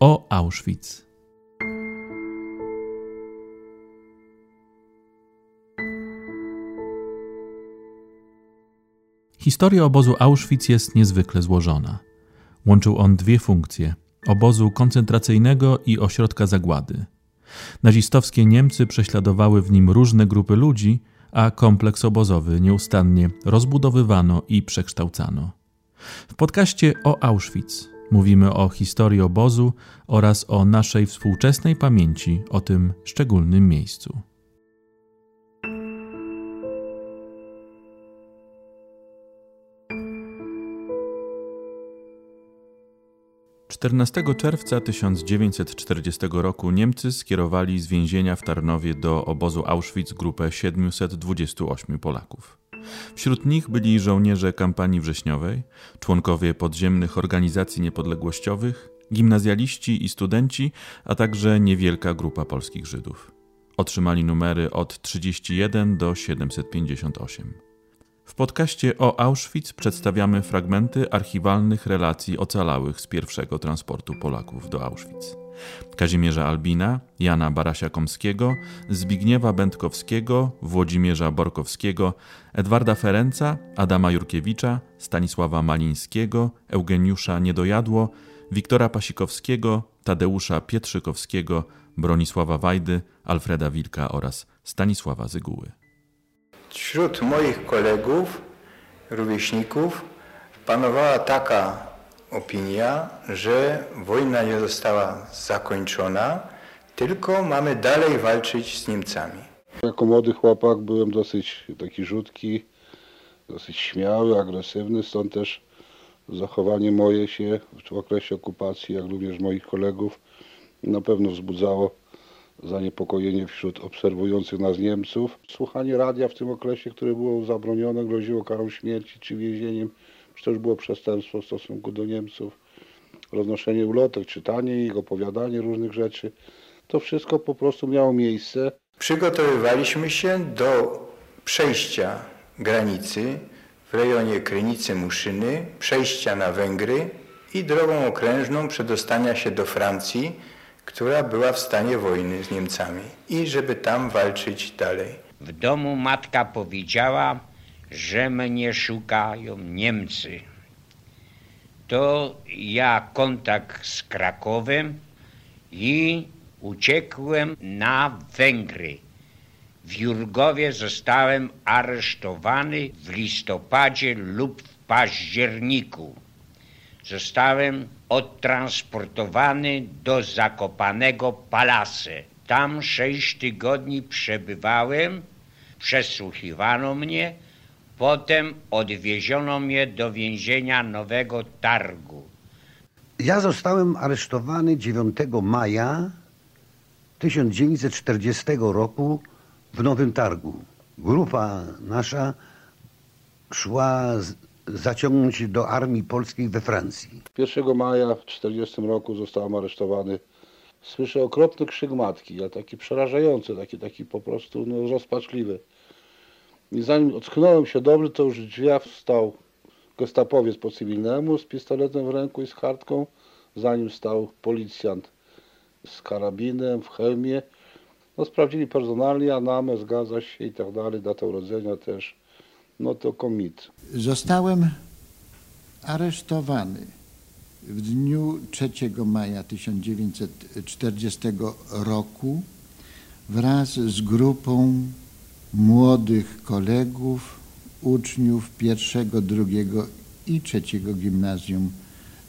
o Auschwitz. Historia obozu Auschwitz jest niezwykle złożona. Łączył on dwie funkcje: obozu koncentracyjnego i ośrodka zagłady. Nazistowskie Niemcy prześladowały w nim różne grupy ludzi, a kompleks obozowy nieustannie rozbudowywano i przekształcano. W podcaście o Auschwitz mówimy o historii obozu oraz o naszej współczesnej pamięci o tym szczególnym miejscu. 14 czerwca 1940 roku Niemcy skierowali z więzienia w Tarnowie do obozu Auschwitz grupę 728 Polaków. Wśród nich byli żołnierze kampanii wrześniowej, członkowie podziemnych organizacji niepodległościowych, gimnazjaliści i studenci, a także niewielka grupa polskich Żydów. Otrzymali numery od 31 do 758. W podcaście o Auschwitz przedstawiamy fragmenty archiwalnych relacji ocalałych z pierwszego transportu Polaków do Auschwitz. Kazimierza Albina, Jana Barasia-Komskiego, Zbigniewa Będkowskiego, Włodzimierza Borkowskiego, Edwarda Ferenca, Adama Jurkiewicza, Stanisława Malińskiego, Eugeniusza Niedojadło, Wiktora Pasikowskiego, Tadeusza Pietrzykowskiego, Bronisława Wajdy, Alfreda Wilka oraz Stanisława Zyguły. Wśród moich kolegów, rówieśników panowała taka opinia, że wojna nie została zakończona, tylko mamy dalej walczyć z Niemcami. Jako młody chłopak byłem dosyć taki rzutki, dosyć śmiały, agresywny, stąd też zachowanie moje się w okresie okupacji, jak również moich kolegów na pewno wzbudzało zaniepokojenie wśród obserwujących nas Niemców. Słuchanie radia w tym okresie, które było zabronione, groziło karą śmierci czy więzieniem, czy to już było przestępstwo w stosunku do Niemców. Roznoszenie ulotek, czytanie ich, opowiadanie różnych rzeczy. To wszystko po prostu miało miejsce. Przygotowywaliśmy się do przejścia granicy w rejonie Krynicy Muszyny, przejścia na Węgry i drogą okrężną przedostania się do Francji, która była w stanie wojny z Niemcami i żeby tam walczyć dalej. W domu matka powiedziała, że mnie szukają Niemcy. To ja kontakt z Krakowem i uciekłem na Węgry. W Jurgowie zostałem aresztowany w listopadzie lub w październiku. Zostałem odtransportowany do Zakopanego Palasy. Tam sześć tygodni przebywałem, przesłuchiwano mnie, potem odwieziono mnie do więzienia Nowego Targu. Ja zostałem aresztowany 9 maja 1940 roku w Nowym Targu. Grupa nasza szła zaciągnąć do armii polskiej we Francji. 1 maja w 1940 roku zostałem aresztowany. Słyszę okropny krzyk matki, ale taki przerażający, taki, taki po prostu no, rozpaczliwy. I zanim ocknąłem się dobrze, to już drzwiach wstał gestapowiec po cywilnemu z pistoletem w ręku i z kartką. Za nim stał policjant z karabinem w hełmie. No, sprawdzili personalia, namę, zgadza się i tak dalej, datę urodzenia też no to komit. Zostałem aresztowany w dniu 3 maja 1940 roku wraz z grupą młodych kolegów, uczniów pierwszego, drugiego i trzeciego gimnazjum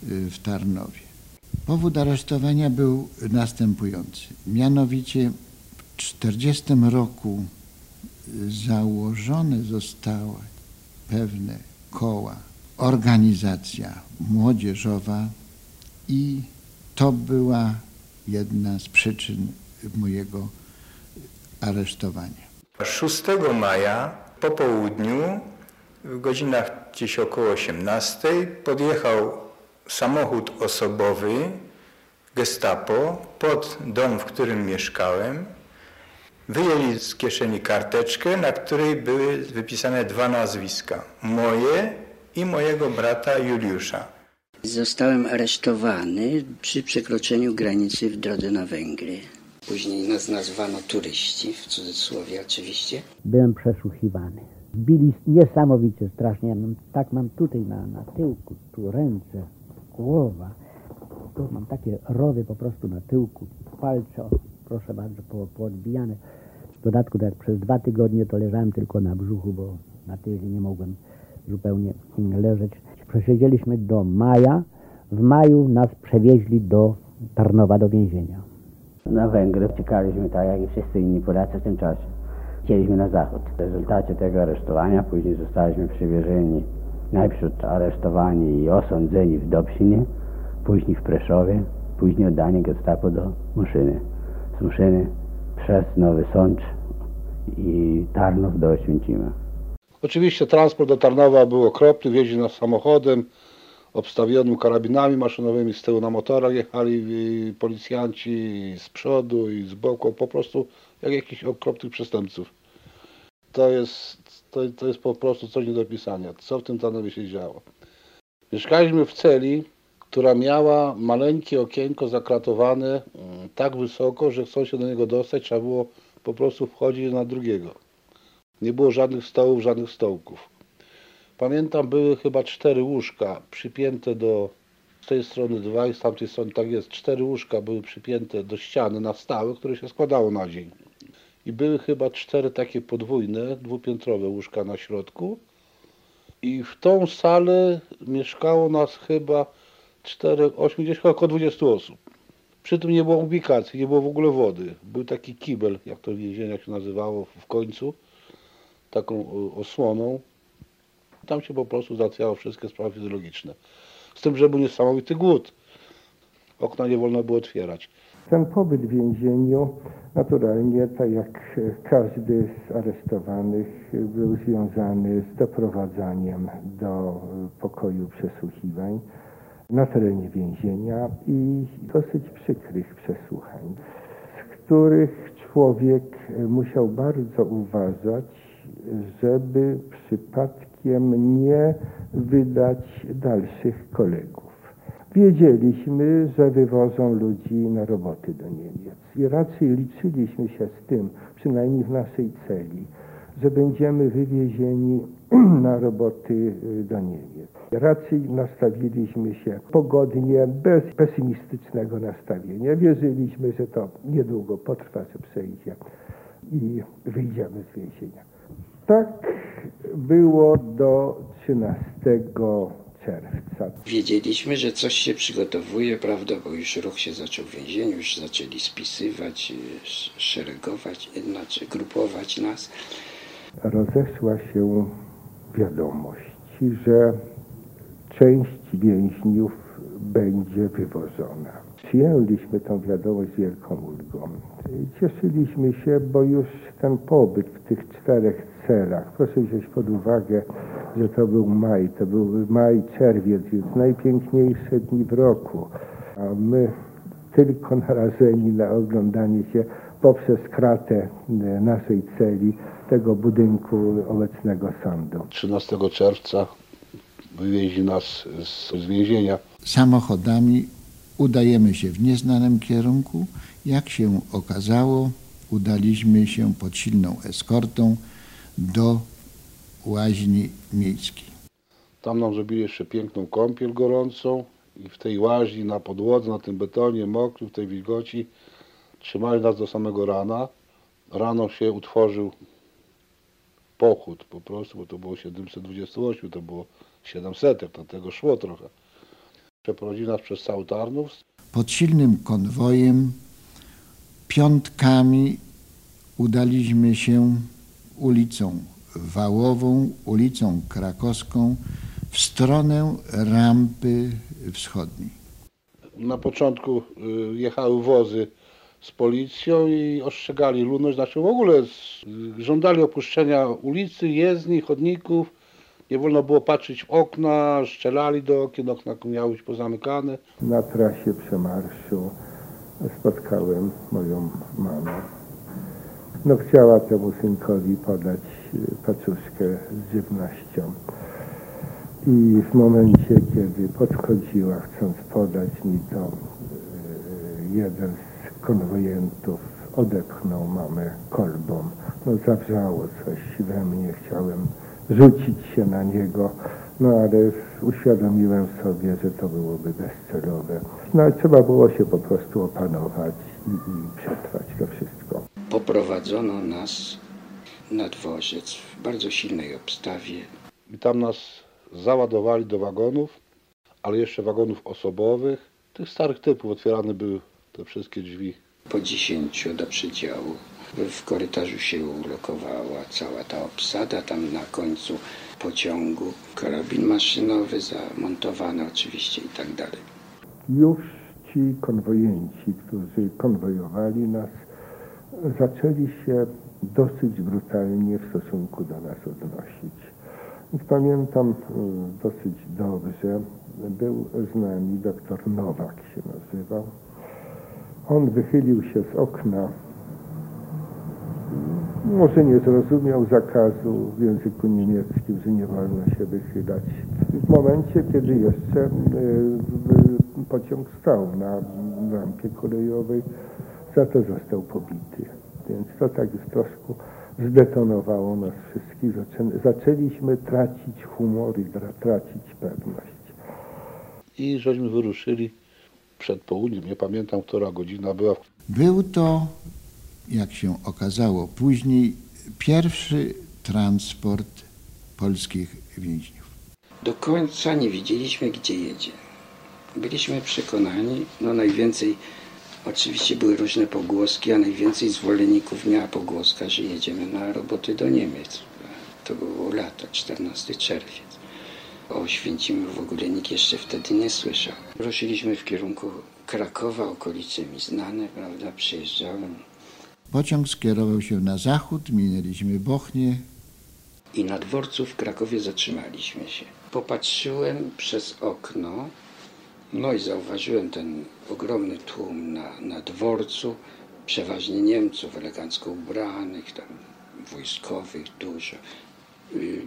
y, w Tarnowie. Powód aresztowania był następujący. Mianowicie w 1940 roku założone zostały pewne koła, organizacja młodzieżowa i to była jedna z przyczyn mojego aresztowania. 6 maja po południu, w godzinach gdzieś około 18, podjechał samochód osobowy gestapo pod dom, w którym mieszkałem Wyjęli z kieszeni karteczkę, na której były wypisane dwa nazwiska. Moje i mojego brata Juliusza. Zostałem aresztowany przy przekroczeniu granicy w drodze na Węgry. Później nas nazwano turyści, w cudzysłowie oczywiście. Byłem przesłuchiwany. Bili niesamowicie strasznie. Tak mam tutaj na, na tyłku, tu ręce, głowa. Tu mam takie rowy po prostu na tyłku, palce, proszę bardzo, po, poodbijane. W dodatku tak przez dwa tygodnie to leżałem tylko na brzuchu, bo na tydzień nie mogłem zupełnie leżeć. Przesiedzieliśmy do maja. W maju nas przewieźli do Tarnowa, do więzienia. Na Węgry uciekaliśmy tak jak i wszyscy inni Polacy w tym czasie. Chcieliśmy na zachód. W rezultacie tego aresztowania później zostaliśmy przywiezieni, najpierw aresztowani i osądzeni w Dobsinie, później w Preszowie, później oddani gestapo do Muszyny. Z Muszyny przez Nowy Sącz i Tarnów do Oświęcima. Oczywiście transport do Tarnowa był okropny, wieźli nas samochodem obstawionym karabinami maszynowymi, z tyłu na motorach jechali policjanci z przodu i z boku, po prostu jak jakichś okropnych przestępców. To jest, to, to jest po prostu coś nie do opisania, co w tym Tarnowie się działo. Mieszkaliśmy w celi, która miała maleńkie okienko zakratowane mm, tak wysoko, że chcąc się do niego dostać, trzeba było po prostu wchodzić na drugiego. Nie było żadnych stołów, żadnych stołków. Pamiętam, były chyba cztery łóżka przypięte do z tej strony dwa i z tamtej strony tak jest. Cztery łóżka były przypięte do ściany na stałe, które się składało na dzień. I były chyba cztery takie podwójne, dwupiętrowe łóżka na środku. I w tą salę mieszkało nas chyba 4, 8, gdzieś około 20 osób. Przy tym nie było ubikacji, nie było w ogóle wody. Był taki kibel, jak to w więzieniach się nazywało w końcu, taką osłoną. Tam się po prostu załatwiało wszystkie sprawy fizjologiczne. Z tym, że był niesamowity głód. Okna nie wolno było otwierać. Ten pobyt w więzieniu naturalnie, tak jak każdy z aresztowanych, był związany z doprowadzaniem do pokoju przesłuchiwań na terenie więzienia i dosyć przykrych przesłuchań, z których człowiek musiał bardzo uważać, żeby przypadkiem nie wydać dalszych kolegów. Wiedzieliśmy, że wywożą ludzi na roboty do Niemiec i raczej liczyliśmy się z tym, przynajmniej w naszej celi, że będziemy wywiezieni na roboty do Niemiec. Raczej nastawiliśmy się pogodnie, bez pesymistycznego nastawienia. Wierzyliśmy, że to niedługo potrwa, że przejdzie i wyjdziemy z więzienia. Tak było do 13 czerwca. Wiedzieliśmy, że coś się przygotowuje, prawda, bo już ruch się zaczął w więzieniu, już zaczęli spisywać, szeregować, znaczy grupować nas. Rozeszła się wiadomość, że część więźniów będzie wywożona. Przyjęliśmy tą wiadomość z wielką ulgą. Cieszyliśmy się, bo już ten pobyt w tych czterech celach, proszę wziąć pod uwagę, że to był maj, to był maj, czerwiec, więc najpiękniejsze dni w roku, a my tylko narażeni na oglądanie się poprzez kratę naszej celi tego budynku obecnego sądu. 13 czerwca wywieźli nas z, z więzienia. Samochodami udajemy się w nieznanym kierunku. Jak się okazało, udaliśmy się pod silną eskortą do łaźni miejskiej. Tam nam zrobili jeszcze piękną kąpiel gorącą i w tej łaźni na podłodze, na tym betonie mokrym, w tej wilgoci trzymali nas do samego rana. Rano się utworzył pochód po prostu, bo to było 728, to było 700, jak do tego szło trochę. Przeprowadzili nas przez cały Tarnów. Pod silnym konwojem, piątkami udaliśmy się ulicą Wałową, ulicą Krakowską w stronę rampy wschodniej. Na początku y, jechały wozy z policją i ostrzegali ludność, znaczy w ogóle żądali opuszczenia ulicy, jezdni, chodników. Nie wolno było patrzeć w okna, strzelali do okien, okna miały być pozamykane. Na trasie przemarszu spotkałem moją mamę. No chciała temu synkowi podać paczuszkę z żywnością. I w momencie, kiedy podchodziła, chcąc podać mi to, e, jeden z konwojentów odepchnął mamę kolbą. No zawrzało coś we mnie, chciałem rzucić się na niego, no ale uświadomiłem sobie, że to byłoby bezcelowe. No ale trzeba było się po prostu opanować i, i przetrwać to wszystko. Poprowadzono nas na dworzec w bardzo silnej obstawie. I tam nas załadowali do wagonów, ale jeszcze wagonów osobowych. Tych starych typów otwierane były te wszystkie drzwi. Po dziesięciu do przedziału. W korytarzu się ulokowała cała ta obsada, tam na końcu pociągu karabin maszynowy zamontowany oczywiście i tak dalej. Już ci konwojenci, którzy konwojowali nas, zaczęli się dosyć brutalnie w stosunku do nas odnosić. Pamiętam y, dosyć dobrze, był z nami doktor Nowak się nazywał. On wychylił się z okna może nie zrozumiał zakazu w języku niemieckim, że nie wolno się wychylać. W momencie, kiedy jeszcze y, pociąg stał na rampie kolejowej, za to został pobity. Więc to tak już troszkę zdetonowało nas wszystkich. Zaczęliśmy tracić humor i tracić pewność. I żeśmy wyruszyli przed południem, nie pamiętam, która godzina była. Był to jak się okazało później, pierwszy transport polskich więźniów. Do końca nie wiedzieliśmy, gdzie jedzie. Byliśmy przekonani, no najwięcej, oczywiście były różne pogłoski, a najwięcej zwolenników miała pogłoska, że jedziemy na roboty do Niemiec. To było lata, 14 czerwiec. O Święcimiu w ogóle nikt jeszcze wtedy nie słyszał. Ruszyliśmy w kierunku Krakowa, okolice mi znane, prawda, przyjeżdżałem Pociąg skierował się na zachód, minęliśmy Bochnię. I na dworcu w Krakowie zatrzymaliśmy się. Popatrzyłem przez okno, no i zauważyłem ten ogromny tłum na, na dworcu, przeważnie Niemców elegancko ubranych, tam wojskowych dużo.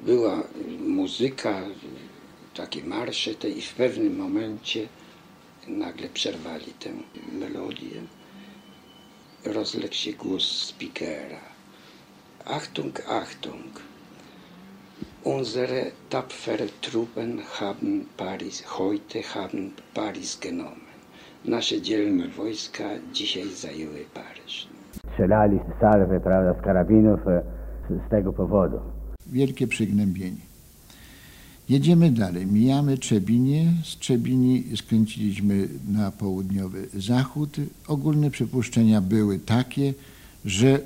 Była muzyka, takie marsze te i w pewnym momencie nagle przerwali tę melodię rozległ się głos speakera. Achtung, Achtung! Unsere tapfere Truppen haben Paris, heute haben Paris genommen. Nasze dzielne wojska dzisiaj zajęły Paryż. Strzelali salwy, prawda, z karabinów e, z tego powodu. Wielkie przygnębienie. Jedziemy dalej. Mijamy Trzebinie. Z Trzebini skręciliśmy na południowy zachód. Ogólne przypuszczenia były takie, że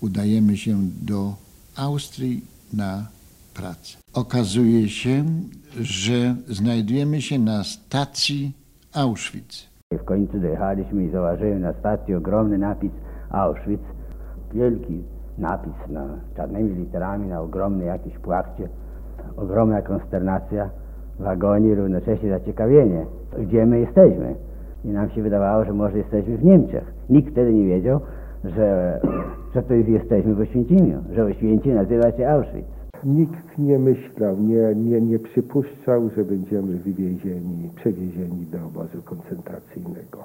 udajemy się do Austrii na pracę. Okazuje się, że znajdujemy się na stacji Auschwitz. W końcu dojechaliśmy i zauważyłem na stacji ogromny napis Auschwitz. Wielki napis na czarnymi literami na ogromnej jakiejś płachcie ogromna konsternacja w wagonie, równocześnie zaciekawienie, gdzie my jesteśmy. I nam się wydawało, że może jesteśmy w Niemczech. Nikt wtedy nie wiedział, że, że to jesteśmy w Oświęcimiu, że Oświęcim nazywa się Auschwitz. Nikt nie myślał, nie, nie, nie przypuszczał, że będziemy wywiezieni, przewiezieni do obozu koncentracyjnego.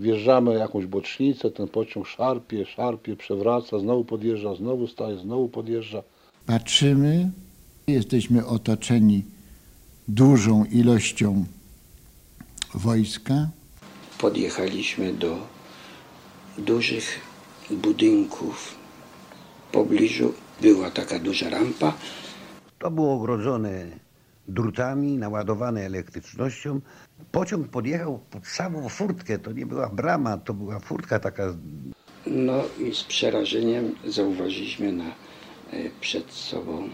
Wjeżdżamy jakąś bocznicę, ten pociąg szarpie, szarpie, przewraca, znowu podjeżdża, znowu staje, znowu podjeżdża. Patrzymy, Jesteśmy otoczeni dużą ilością wojska. Podjechaliśmy do dużych budynków. W pobliżu była taka duża rampa. To było ogrodzone drutami, naładowane elektrycznością. Pociąg podjechał pod samą furtkę. To nie była brama, to była furtka taka. No i z przerażeniem zauważyliśmy na, e, przed sobą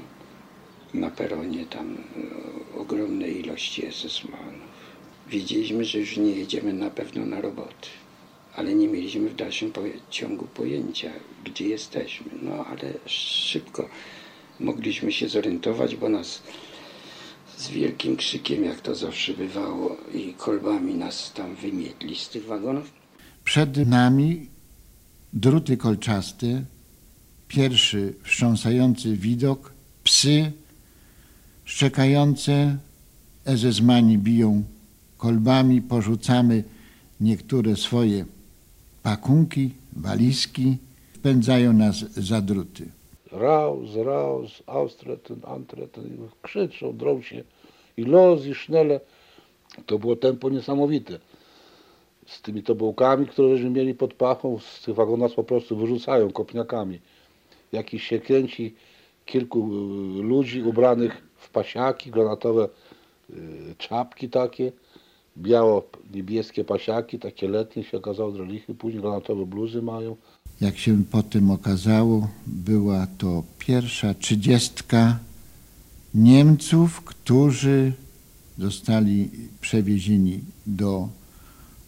na peronie tam e, ogromne ilości SS-manów. Wiedzieliśmy, że już nie jedziemy na pewno na roboty, ale nie mieliśmy w dalszym ciągu pojęcia, gdzie jesteśmy. No ale szybko mogliśmy się zorientować, bo nas z wielkim krzykiem, jak to zawsze bywało, i kolbami nas tam wymietli z tych wagonów. Przed nami druty kolczaste, pierwszy wstrząsający widok, psy szczekające. SS-mani biją kolbami, porzucamy niektóre swoje pakunki, walizki, wpędzają nas za druty. Raus, raus, austreten, antreten, krzyczą, drą się i los, i sznele. To było tempo niesamowite. Z tymi tobołkami, które żeśmy mieli pod pachą, z tych wagonów po prostu wyrzucają kopniakami. Jakiś się kręci kilku y, ludzi ubranych pasiaki, granatowe y, czapki takie, biało-niebieskie pasiaki, takie letnie się okazało drolichy, później granatowe bluzy mają. Jak się potem okazało, była to pierwsza trzydziestka Niemców, którzy zostali przewiezieni do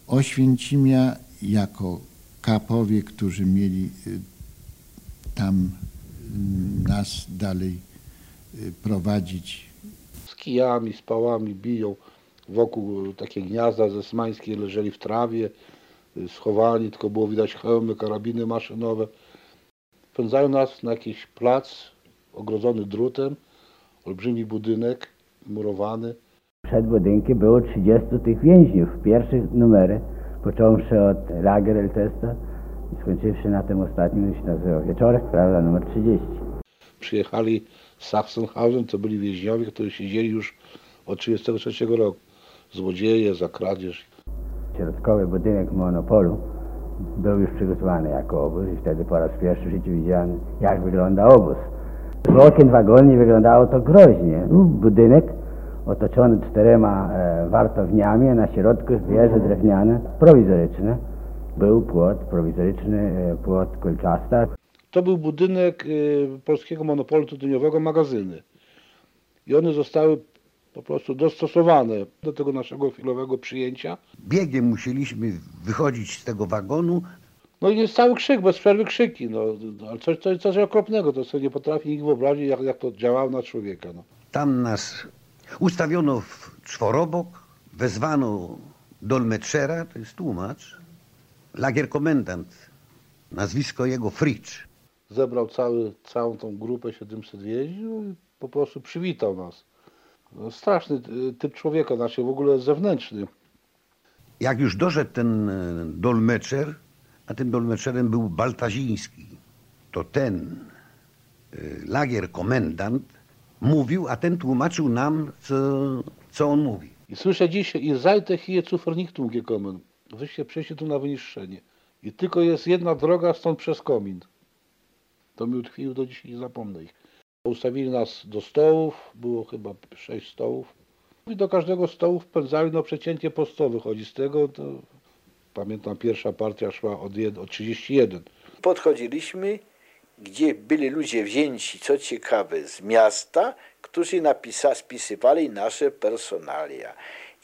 Oświęcimia jako kapowie, którzy mieli y, tam y, nas dalej prowadzić. Z kijami, z pałami biją. Wokół takie gniazda zesmańskie leżeli w trawie, schowani, tylko było widać hełmy, karabiny maszynowe. Pędzają nas na jakiś plac ogrodzony drutem, olbrzymi budynek murowany. Przed budynkiem było 30 tych więźniów, pierwszych numery, począwszy od Lager Eltesta i skończywszy na tym ostatnim, się nazywał Wieczorek, prawda, numer 30. Przyjechali Sachsenhausen, to byli więźniowie, którzy siedzieli już od 1933 roku. Złodzieje za kradzież. Środkowy budynek monopolu był już przygotowany jako obóz i wtedy po raz pierwszy w życiu widziałem, jak wygląda obóz. Z okien wagoni wyglądało to groźnie. Budynek otoczony czterema e, wartowniami, a na środku wieże drewniane, prowizoryczne. Był płot, prowizoryczny e, płot kolczasta. To był budynek e, polskiego monopolu tytoniowego, magazyny. I one zostały po prostu dostosowane do tego naszego chwilowego przyjęcia. Biegiem musieliśmy wychodzić z tego wagonu. No i jest cały krzyk, bez przerwy krzyki. No, ale coś, coś, coś okropnego, to sobie nie potrafi nikt wyobrazić, jak, jak to działało na człowieka. No. Tam nas ustawiono w czworobok, wezwano dolmetszera, to jest tłumacz, lagierkomendant, nazwisko jego Fritsch. Zebrał cały, całą tą grupę 700 więźniów i po prostu przywitał nas. No, straszny typ człowieka, znaczy w ogóle zewnętrzny. Jak już doszedł ten e, dolmeczer, a tym dolmeczerem był Baltaziński, to ten e, lagier komendant mówił, a ten tłumaczył nam, co, co on mówi. I słyszę dzisiaj, i zajte hier zu vernichtung gekommen. Wyście przyszli tu na wyniszczenie. I tylko jest jedna droga stąd przez komin. To mi utkwiło do dzisiaj, nie zapomnę ich. Ustawili nas do stołów, było chyba sześć stołów. I do każdego stołu wpędzali no przecięcie postowe. Chodzi z tego, to pamiętam pierwsza partia szła od, jed, od 31. Podchodziliśmy, gdzie byli ludzie wzięci, co ciekawe, z miasta, którzy napisa, spisywali nasze personalia.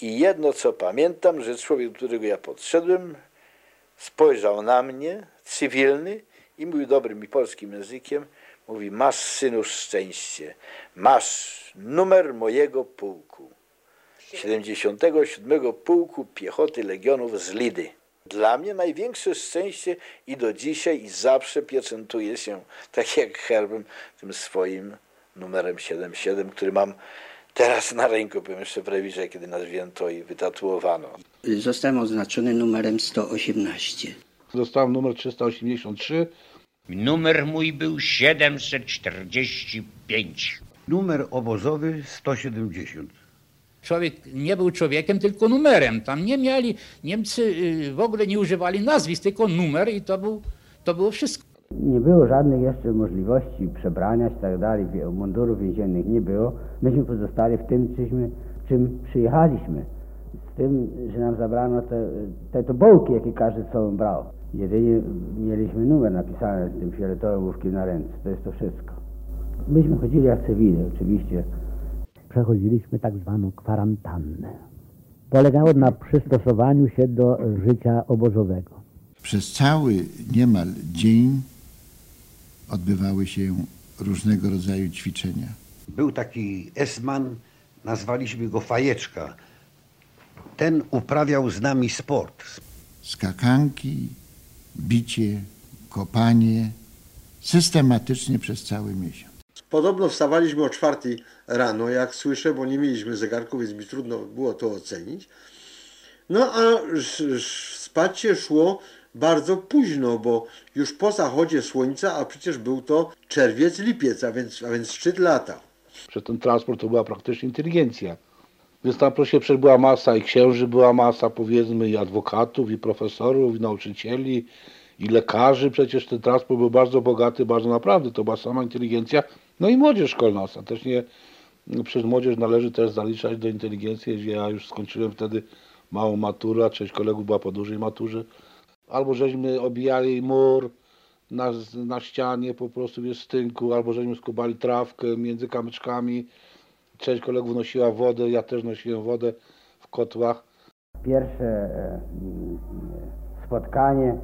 I jedno, co pamiętam, że człowiek, do którego ja podszedłem, spojrzał na mnie, cywilny, i mówił dobrym i polskim językiem, Mówi, masz synu szczęście, masz numer mojego pułku. 77 Pułku Piechoty Legionów z Lidy. Dla mnie największe szczęście i do dzisiaj i zawsze pieczętuje się, tak jak herbem, tym swoim numerem 77, który mam teraz na ręku, powiem jeszcze w rewirze, kiedy nas wzięto i wytatuowano. Zostałem oznaczony numerem 118. Zostałem numer 383, Numer mój był 745. Numer obozowy 170. Człowiek nie był człowiekiem, tylko numerem. Tam nie mieli, Niemcy y, w ogóle nie używali nazwisk, tylko numer i to, był, to było wszystko. Nie było żadnych jeszcze możliwości przebrania się tak dalej, mundurów więziennych nie było. Myśmy pozostali w tym, czyśmy, czym przyjechaliśmy. Tym, że nam zabrano te, te tobołki, jakie każdy z sobą brał. Jedynie mieliśmy numer napisany z tym fioletowym na ręce. To jest to wszystko. Myśmy chodzili jak cywile, oczywiście. Przechodziliśmy tak zwaną kwarantannę. Polegało na przystosowaniu się do życia obozowego. Przez cały niemal dzień odbywały się różnego rodzaju ćwiczenia. Był taki esman, nazwaliśmy go Fajeczka. Ten uprawiał z nami sport. Skakanki, bicie, kopanie systematycznie przez cały miesiąc. Podobno wstawaliśmy o czwartej rano, jak słyszę, bo nie mieliśmy zegarków, więc mi trudno było to ocenić. No a spać się szło bardzo późno, bo już po zachodzie słońca, a przecież był to czerwiec, lipiec, a więc, a więc szczyt lata. Że ten transport to była praktycznie inteligencja. Więc tam proszę przecież była masa i księży, była masa powiedzmy i adwokatów, i profesorów, i nauczycieli, i lekarzy. Przecież ten transport był bardzo bogaty, bardzo naprawdę. To była sama inteligencja. No i młodzież szkolna. Ostatecznie no przez młodzież należy też zaliczać do inteligencji, ja już skończyłem wtedy małą maturę, część kolegów była po dużej maturze. Albo żeśmy obijali mur na, na ścianie po prostu w stynku, albo żeśmy skubali trawkę między kamyczkami. Część kolegów nosiła wodę, ja też nosiłem wodę w kotłach. Pierwsze e, spotkanie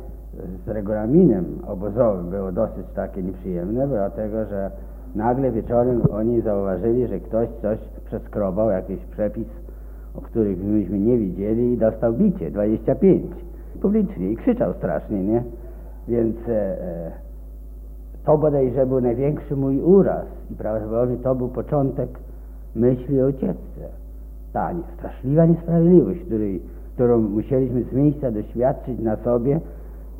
z regulaminem obozowym było dosyć takie nieprzyjemne, dlatego że nagle wieczorem oni zauważyli, że ktoś coś przeskrobał, jakiś przepis, o których myśmy nie widzieli i dostał bicie, 25, publicznie i krzyczał strasznie, nie? Więc e, e, to bodajże był największy mój uraz i prawdopodobnie to był początek myśli o ucieczce. Ta straszliwa niesprawiedliwość, której, którą musieliśmy z miejsca doświadczyć na sobie,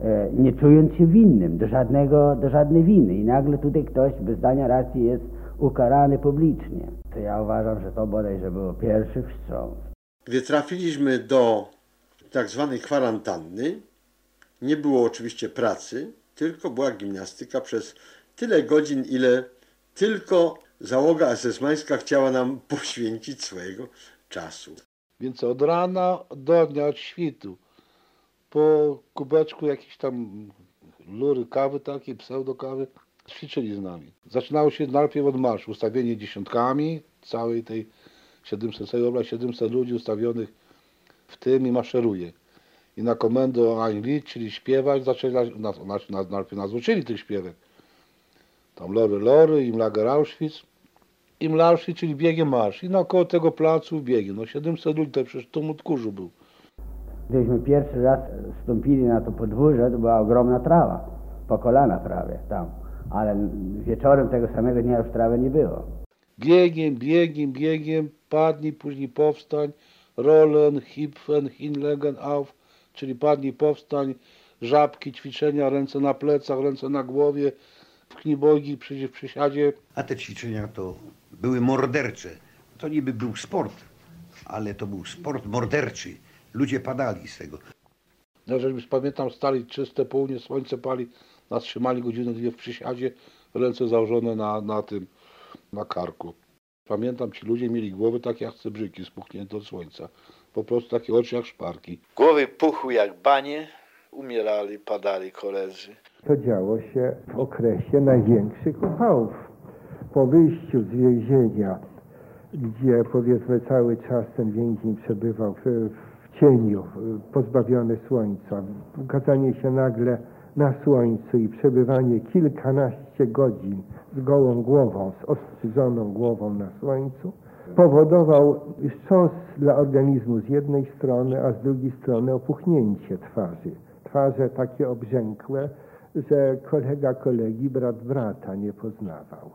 e, nie czując się winnym do, żadnego, do żadnej winy. I nagle tutaj ktoś bez zdania racji jest ukarany publicznie. To ja uważam, że to bodajże było pierwszy wstrząs. Gdy trafiliśmy do tak zwanej kwarantanny, nie było oczywiście pracy, tylko była gimnastyka przez tyle godzin, ile tylko załoga esesmańska chciała nam poświęcić swojego czasu. Więc od rana do dnia, od świtu, po kubeczku jakiejś tam lury kawy takiej, pseudo kawy, ćwiczyli z nami. Zaczynało się najpierw od marszu, ustawienie dziesiątkami całej tej 700, całej 700 ludzi ustawionych w tym i maszeruje. I na komendę Ein czyli śpiewać, zaczęli, nas, nas, nas, najpierw nas uczyli tych śpiewek. Tam Lory Lory, im Lager Auschwitz, im Auschwitz, czyli biegiem marsz. I naokoło tego placu biegiem. No 700 ludzi, to przecież tumult kurzu był. Gdyśmy pierwszy raz wstąpili na to podwórze, to była ogromna trawa, po kolana prawie tam. Ale wieczorem tego samego dnia już trawy nie było. Biegiem, biegiem, biegiem, padnij, później powstań, rollen, hipfen, hinlegen auf, czyli padnij, powstań, żabki, ćwiczenia, ręce na plecach, ręce na głowie, knibogi, przy, w przysiadzie. A te ćwiczenia to były mordercze. To niby był sport, ale to był sport morderczy. Ludzie padali z tego. No, żeśmy pamiętam, stali czyste południe, słońce pali, nas trzymali godzinę, dwie w przysiadzie, ręce założone na, na tym, na karku. Pamiętam, ci ludzie mieli głowy takie jak cebrzyki spuchnięte od słońca. Po prostu takie oczy jak szparki. Głowy puchły jak banie, umierali, padali koledzy. To działo się w okresie największych upałów. Po wyjściu z więzienia, gdzie powiedzmy cały czas ten więzień przebywał w, w cieniu, pozbawiony słońca, ukazanie się nagle na słońcu i przebywanie kilkanaście godzin z gołą głową, z ostrzyżoną głową na słońcu, powodował wstrząs dla organizmu z jednej strony, a z drugiej strony opuchnięcie twarzy. Twarze takie obrzękłe, że kolega kolegi, brat brata nie poznawał.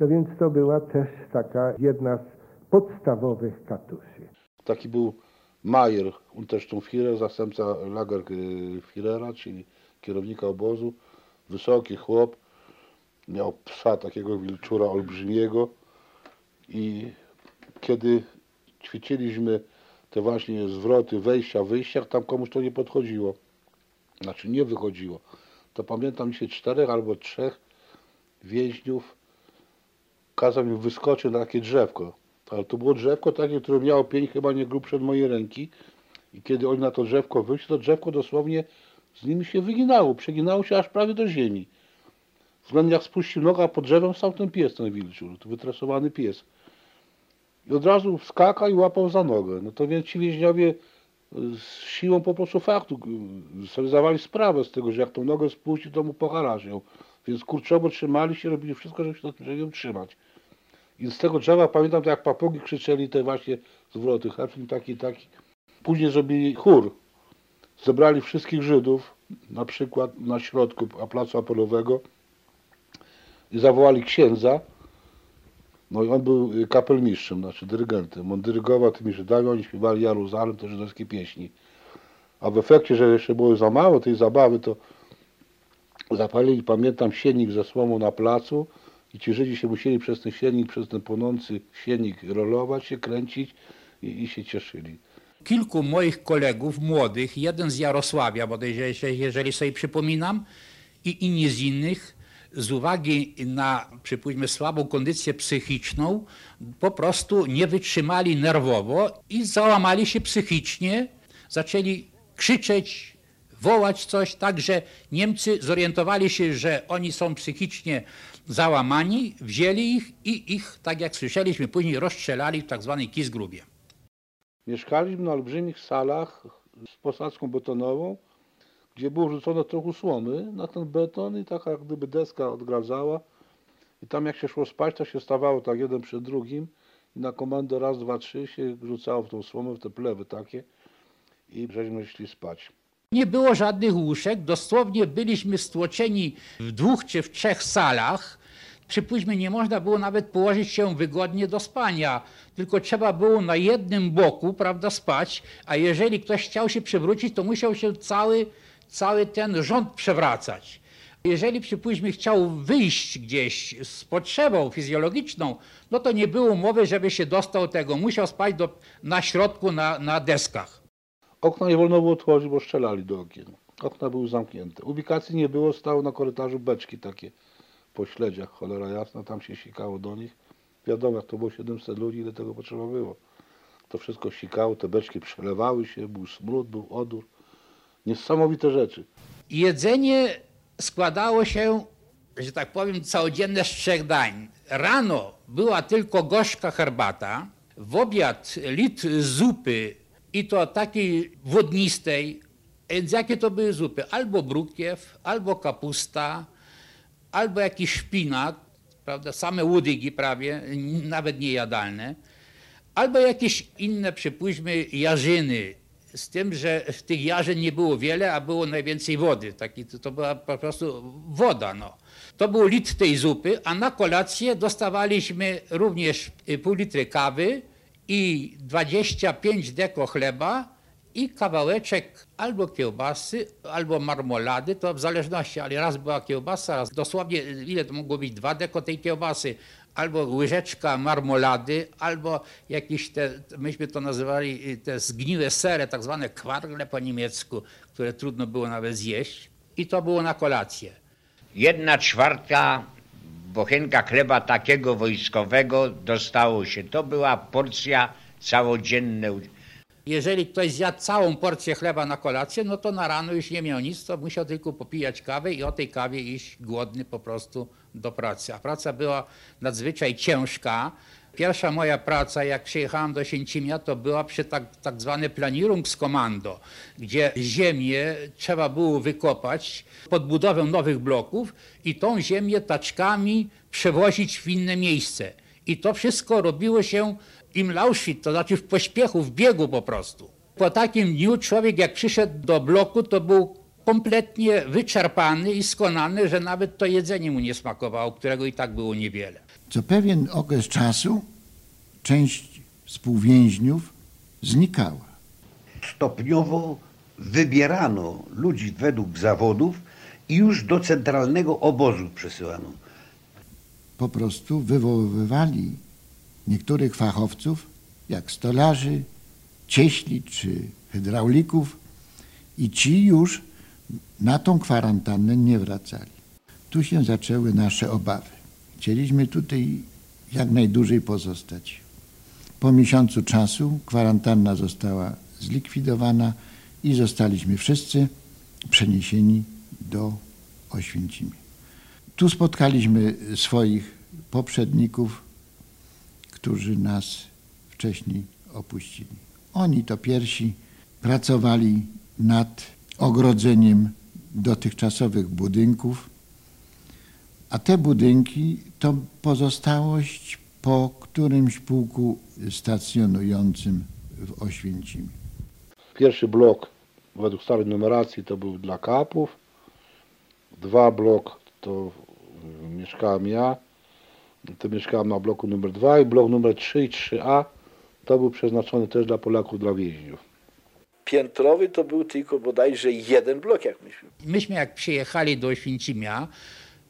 No więc to była też taka jedna z podstawowych katuszy. Taki był Majer Untersturmführer, zastępca Lagerführera, czyli kierownika obozu. Wysoki chłop, miał psa takiego wilczura olbrzymiego i kiedy ćwiczyliśmy te właśnie zwroty wejścia, wyjścia, tam komuś to nie podchodziło. Znaczy nie wychodziło to pamiętam się czterech albo trzech więźniów kazał mi wyskoczyć na takie drzewko. Ale to było drzewko takie, które miało pień chyba nie grubsze od mojej ręki. I kiedy oni na to drzewko wyszli, to drzewko dosłownie z nimi się wyginało. Przeginało się aż prawie do ziemi. Względnie jak spuścił nogę, a pod drzewem stał ten pies, ten wilczur, to wytresowany pies. I od razu wskakał i łapał za nogę. No to więc ci więźniowie z siłą po prostu faktu sobie zdawali sprawę z tego, że jak tą nogę spuści, to mu pocharażą. Więc kurczowo trzymali się, robili wszystko, żeby się żeby ją trzymać. I z tego drzewa pamiętam, jak papugi krzyczeli te właśnie zwroty, Heflin taki, taki. Później zrobili chór. Zebrali wszystkich Żydów, na przykład na środku placu Apolowego i zawołali księdza No i on był y, kapelmistrzem, znaczy dyrygentem. On dyrygował tymi Żydami, oni śpiewali Jeruzalem, te żydowskie pieśni. A w efekcie, że jeszcze było za mało tej zabawy, to zapalili, pamiętam, siennik ze słomą na placu i ci Żydzi się musieli przez ten siennik, przez ten płonący siennik rolować się, kręcić i, i się cieszyli. Kilku moich kolegów młodych, jeden z Jarosławia, bo jeżeli sobie przypominam, i inni z innych, z uwagi na, przypuśćmy, słabą kondycję psychiczną, po prostu nie wytrzymali nerwowo i załamali się psychicznie, zaczęli krzyczeć, wołać coś, tak że Niemcy zorientowali się, że oni są psychicznie załamani, wzięli ich i ich, tak jak słyszeliśmy, później rozstrzelali w tak zwanej Kisgrubie. Mieszkaliśmy na olbrzymich salach z posadzką betonową, gdzie było rzucone trochę słomy na ten beton i taka jak gdyby deska odgradzała. I tam jak się szło spać, to się stawało tak jeden przed drugim i na komendę raz, dwa, trzy się rzucało w tą słomę, w te plewy takie i żeśmy szli spać. Nie było żadnych łóżek, dosłownie byliśmy stłoczeni w dwóch czy w trzech salach. Przypuśćmy, nie można było nawet położyć się wygodnie do spania, tylko trzeba było na jednym boku, prawda, spać, a jeżeli ktoś chciał się przewrócić, to musiał się cały, cały ten rząd przewracać. Jeżeli przypuśćmy chciał wyjść gdzieś z potrzebą fizjologiczną, no to nie było mowy, żeby się dostał tego. Musiał spać do, na środku, na, na deskach. Okna nie wolno było otworzyć, bo strzelali do okien. Okna były zamknięte. Ubikacji nie było, stały na korytarzu beczki takie po śledziach, cholera jasna, tam się sikało do nich. Wiadomo, jak to było 700 ludzi, ile tego potrzeba było. To wszystko sikało, te beczki przelewały się, był smród, był odór. Niesamowite rzeczy. Jedzenie składało się, że tak powiem, całodzienne z trzech dań. Rano była tylko gorzka herbata, w obiad litr zupy i to takiej wodnistej. Więc jakie to były zupy? Albo brukiew, albo kapusta, albo jakiś szpinak, prawda, same łodygi prawie, nawet niejadalne, albo jakieś inne, przypuśćmy, jarzyny, z tym, że tych jarzyn nie było wiele, a było najwięcej wody. Taki, to, to była po prostu woda. No. To był litr tej zupy, a na kolację dostawaliśmy również pół litry kawy i 25 deko chleba i kawałeczek albo kiełbasy, albo marmolady, to w zależności, ale raz była kiełbasa, raz dosłownie ile to mogło być, dwa deko tej kiełbasy, albo łyżeczka marmolady, albo jakieś te, myśmy to nazywali te zgniłe sery, tak zwane kwargle po niemiecku, które trudno było nawet zjeść i to było na kolację. Jedna czwarta bochenka chleba takiego wojskowego dostało się. To była porcja całodzienna. Jeżeli ktoś zjadł całą porcję chleba na kolację, no to na rano już nie miał nic, to musiał tylko popijać kawę i o tej kawie iść głodny po prostu do pracy. A praca była nadzwyczaj ciężka. Pierwsza moja praca, jak przyjechałem do Święcimia, to była przy tak, tak zwany planierungskomando, gdzie ziemię trzeba było wykopać pod budowę nowych bloków i tą ziemię taczkami przewozić w inne miejsce. I to wszystko robiło się im Auschwitz, to znaczy w pośpiechu, w biegu po prostu. Po takim dniu człowiek jak przyszedł do bloku, to był kompletnie wyczerpany i skonany, że nawet to jedzenie mu nie smakowało, którego i tak było niewiele. Co pewien okres czasu część współwięźniów znikała. Stopniowo wybierano ludzi według zawodów i już do centralnego obozu przesyłano. Po prostu wywoływali niektórych fachowców, jak stolarzy, cieśli czy hydraulików i ci już na tą kwarantannę nie wracali. Tu się zaczęły nasze obawy. Chcieliśmy tutaj jak najdłużej pozostać. Po miesiącu czasu kwarantanna została zlikwidowana i zostaliśmy wszyscy przeniesieni do Oświęcimia. Tu spotkaliśmy swoich poprzedników, którzy nas wcześniej opuścili. Oni to pierwsi pracowali nad ogrodzeniem dotychczasowych budynków, a te budynki to pozostałość po którymś pułku stacjonującym w Oświęcimiu. Pierwszy blok według starej numeracji to był dla kapów, dwa blok to mieszkałem ja, To mieszkałem na bloku numer 2 i blok numer 3 i 3A to był przeznaczony też dla Polaków, dla więźniów. Piętrowy to był tylko bodajże jeden blok, jak myśmy. Myśmy jak przyjechali do Oświęcimia,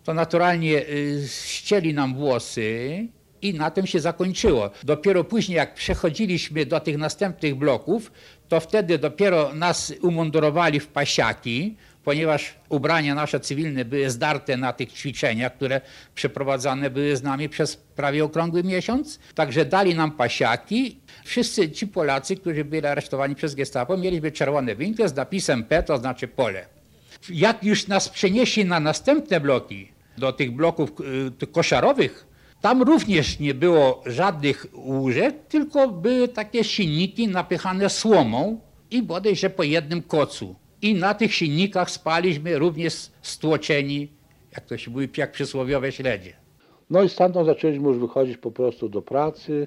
to naturalnie y, ścieli nam włosy i na tym się zakończyło. Dopiero później, jak przechodziliśmy do tych następnych bloków, to wtedy dopiero nas umundurowali w pasiaki, ponieważ ubrania nasze cywilne były zdarte na tych ćwiczeniach, które przeprowadzane były z nami przez prawie okrągły miesiąc. Także dali nam pasiaki. Wszyscy ci Polacy, którzy byli aresztowani przez gestapo, mieliby czerwone winkle z napisem P, to znaczy pole. Jak już nas przenieśli na następne bloki, do tych bloków y, koszarowych, tam również nie było żadnych łóżek, tylko były takie silniki napychane słomą i bodajże po jednym kocu. I na tych silnikach spaliśmy również stłoczeni, jak to się mówi, jak przysłowiowe śledzie. No i stamtąd zaczęliśmy już wychodzić po prostu do pracy,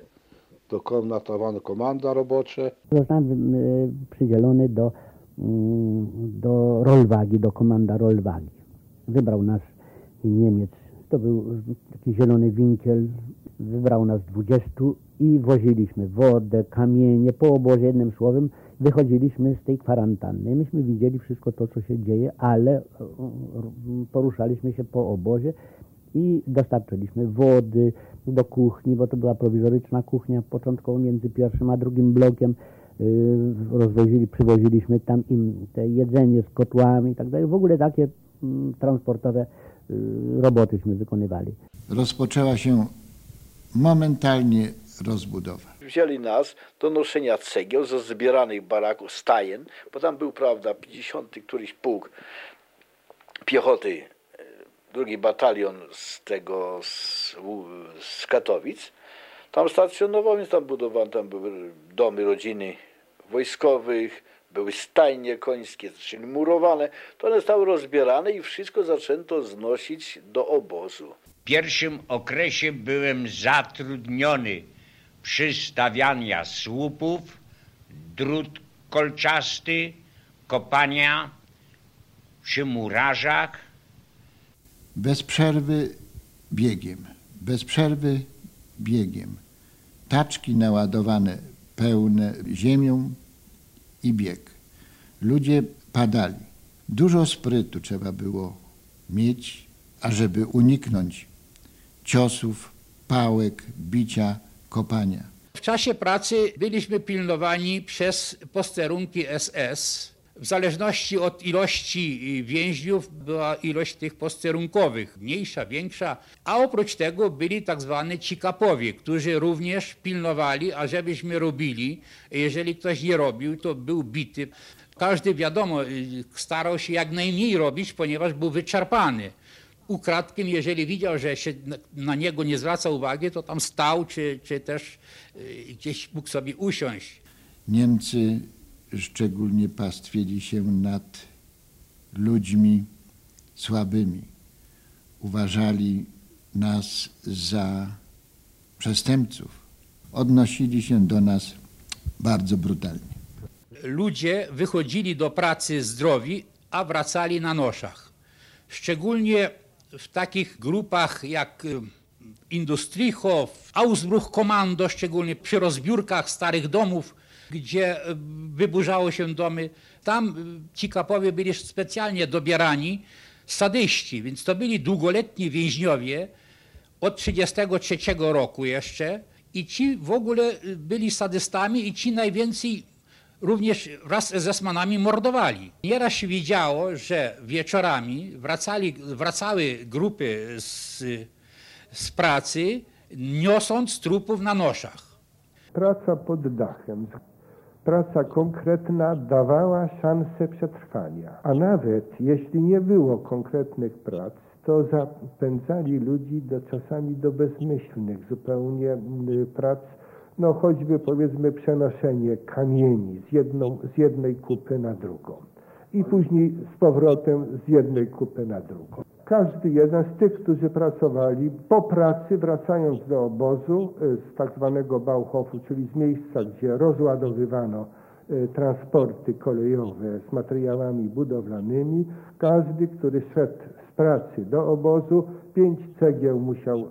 do komnatowane komanda robocze. Zostałem y, przydzielony do, mm, do rolwagi, do komanda rolwagi. Wybrał nas Niemiec to był taki zielony winkiel, wybrał nas dwudziestu i woziliśmy wodę, kamienie, po obozie, jednym słowem, wychodziliśmy z tej kwarantanny. Myśmy widzieli wszystko to, co się dzieje, ale poruszaliśmy się po obozie i dostarczyliśmy wody do kuchni, bo to była prowizoryczna kuchnia początkowo między pierwszym a drugim blokiem. E, rozwozili, przywoziliśmy tam im te jedzenie z kotłami i tak dalej. W ogóle takie mm, transportowe Y, robotyśmy wykonywali. Rozpoczęła się momentalnie rozbudowa. Wzięli nas do noszenia cegieł ze zbieranych baraków, stajen, bo tam był, prawda, 50 któryś pułk piechoty, drugi batalion z tego, z, z Katowic. Tam stacjonował, więc tam budowano, tam były domy rodziny wojskowych, były stajnie końskie, czyli murowane, to one zostały rozbierane i wszystko zaczęto znosić do obozu. W pierwszym okresie byłem zatrudniony przy stawianiu słupów, drut kolczasty, kopania przy murarzach. Bez przerwy biegiem, bez przerwy biegiem. Taczki naładowane pełne ziemią, i bieg. Ludzie padali. Dużo sprytu trzeba było mieć, ażeby uniknąć ciosów, pałek, bicia, kopania. W czasie pracy byliśmy pilnowani przez posterunki SS. W zależności od ilości więźniów była ilość tych posterunkowych, mniejsza, większa, a oprócz tego byli tak zwani cikapowie, którzy również pilnowali, a żebyśmy robili. Jeżeli ktoś nie robił, to był bity. Każdy, wiadomo, starał się jak najmniej robić, ponieważ był wyczerpany. Ukradkiem, jeżeli widział, że się na niego nie zwraca uwagi, to tam stał, czy, czy też y, gdzieś mógł sobie usiąść. Niemcy szczególnie pastwili się nad ludźmi słabymi. Uważali nas za przestępców. Odnosili się do nas bardzo brutalnie. Ludzie wychodzili do pracy zdrowi, a wracali na noszach. Szczególnie w takich grupach jak y, Industricho, Ausbruch Kommando, szczególnie przy rozbiórkach starych domów, gdzie e, wyburzało się domy. Tam e, ci kapowie byli specjalnie dobierani sadyści, więc to byli długoletni więźniowie od 1933 roku jeszcze i ci w ogóle e, byli sadystami i ci najwięcej również wraz z esmanami mordowali. Nieraz się widziało, że wieczorami wracali, wracały grupy z, z pracy, niosąc trupów na noszach. Praca pod dachem praca konkretna dawała szansę przetrwania. A nawet jeśli nie było konkretnych prac, to zapędzali ludzi do, czasami do bezmyślnych zupełnie y, prac, no choćby powiedzmy przenoszenie kamieni z, jedną, z jednej kupy na drugą i później z powrotem z jednej kupy na drugą. Każdy jeden z tych, którzy pracowali po pracy, wracając do obozu y, z tak zwanego Bauhofu, czyli z miejsca, gdzie rozładowywano y, transporty kolejowe z materiałami budowlanymi, każdy, który szedł z pracy do obozu, pięć cegieł musiał y,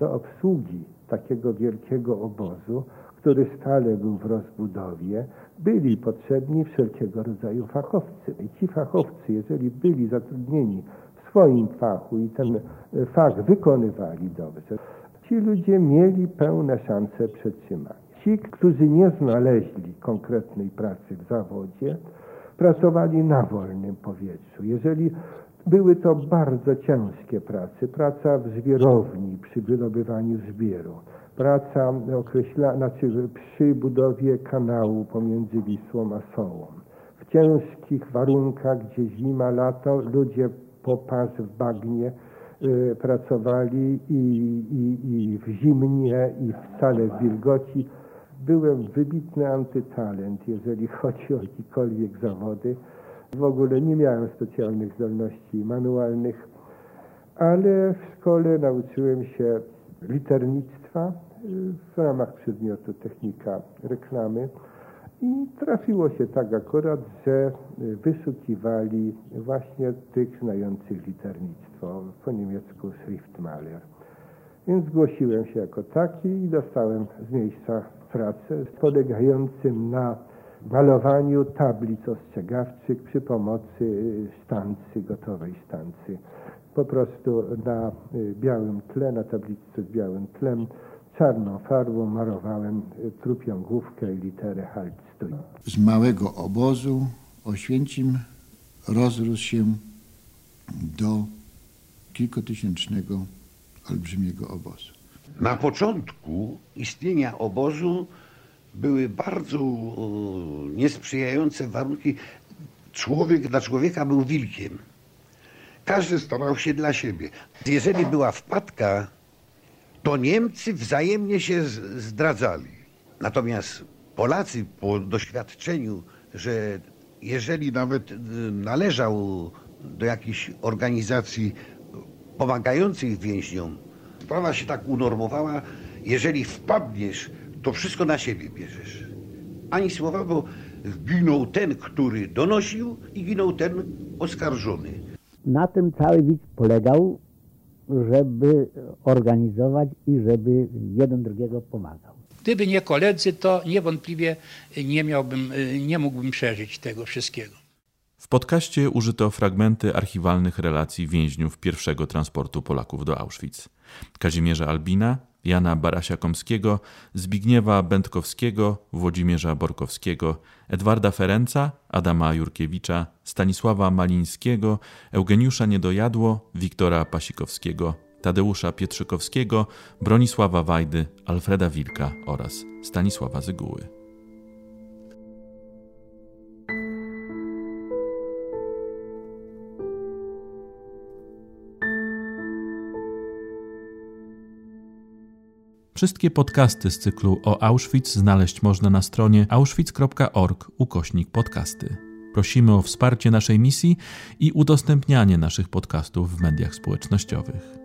do obsługi takiego wielkiego obozu, który stale był w rozbudowie, byli potrzebni wszelkiego rodzaju fachowcy. I ci fachowcy, jeżeli byli zatrudnieni w swoim fachu i ten e, fach wykonywali dobrze, ci ludzie mieli pełne szanse przetrzymania. Ci, którzy nie znaleźli konkretnej pracy w zawodzie, pracowali na wolnym powietrzu. Jeżeli były to bardzo ciężkie prace, praca w zbierowni przy wydobywaniu zbieru, praca określa, znaczy przy budowie kanału pomiędzy Wisłą a Sołą. W ciężkich warunkach, gdzie zima, lato, ludzie po pas w bagnie y, pracowali i, i, i w zimnie, i wcale w wilgoci. Byłem wybitny antytalent, jeżeli chodzi o jakiekolwiek zawody. W ogóle nie miałem specjalnych zdolności manualnych, ale w szkole nauczyłem się liternictwa w ramach przedmiotu technika reklamy i trafiło się tak akurat, że wyszukiwali właśnie tych znających liternictwo, po niemiecku Schriftmaler. Więc zgłosiłem się jako taki i dostałem z miejsca pracę polegającym na malowaniu tablic ostrzegawczych przy pomocy sztancy, gotowej sztancy. Po prostu na y, białym tle, na tablicy z białym tlem, czarną farbą malowałem y, trupią główkę i literę halt stój. Z małego obozu Oświęcim rozrósł się do kilkutysięcznego olbrzymiego obozu. Na początku istnienia obozu były bardzo niesprzyjające warunki. Człowiek dla człowieka był wilkiem. Każdy starał się dla siebie. Jeżeli była wpadka, to Niemcy wzajemnie się zdradzali. Natomiast Polacy po doświadczeniu, że jeżeli nawet y, należał do jakiejś organizacji pomagających więźniom, sprawa się tak unormowała, jeżeli wpadniesz to wszystko na siebie bierzesz. Ani słowa, bo ginął ten, który donosił i ginął ten oskarżony. Na tym cały widz polegał, żeby organizować i żeby jeden drugiego pomagał. Gdyby nie koledzy, to niewątpliwie nie miałbym, nie mógłbym przeżyć tego wszystkiego. W podcaście użyto fragmenty archiwalnych relacji więźniów pierwszego transportu Polaków do Auschwitz. Kazimierza Albina, Jana Barasia-Komskiego, Zbigniewa Będkowskiego, Włodzimierza Borkowskiego, Edwarda Ferenca, Adama Jurkiewicza, Stanisława Malińskiego, Eugeniusza Niedojadło, Wiktora Pasikowskiego, Tadeusza Pietrzykowskiego, Bronisława Wajdy, Alfreda Wilka oraz Stanisława Zyguły. Wszystkie podcasty z cyklu o Auschwitz znaleźć można na stronie auschwitz.org ukośnik podcasty. Prosimy o wsparcie naszej misji i udostępnianie naszych podcastów w mediach społecznościowych.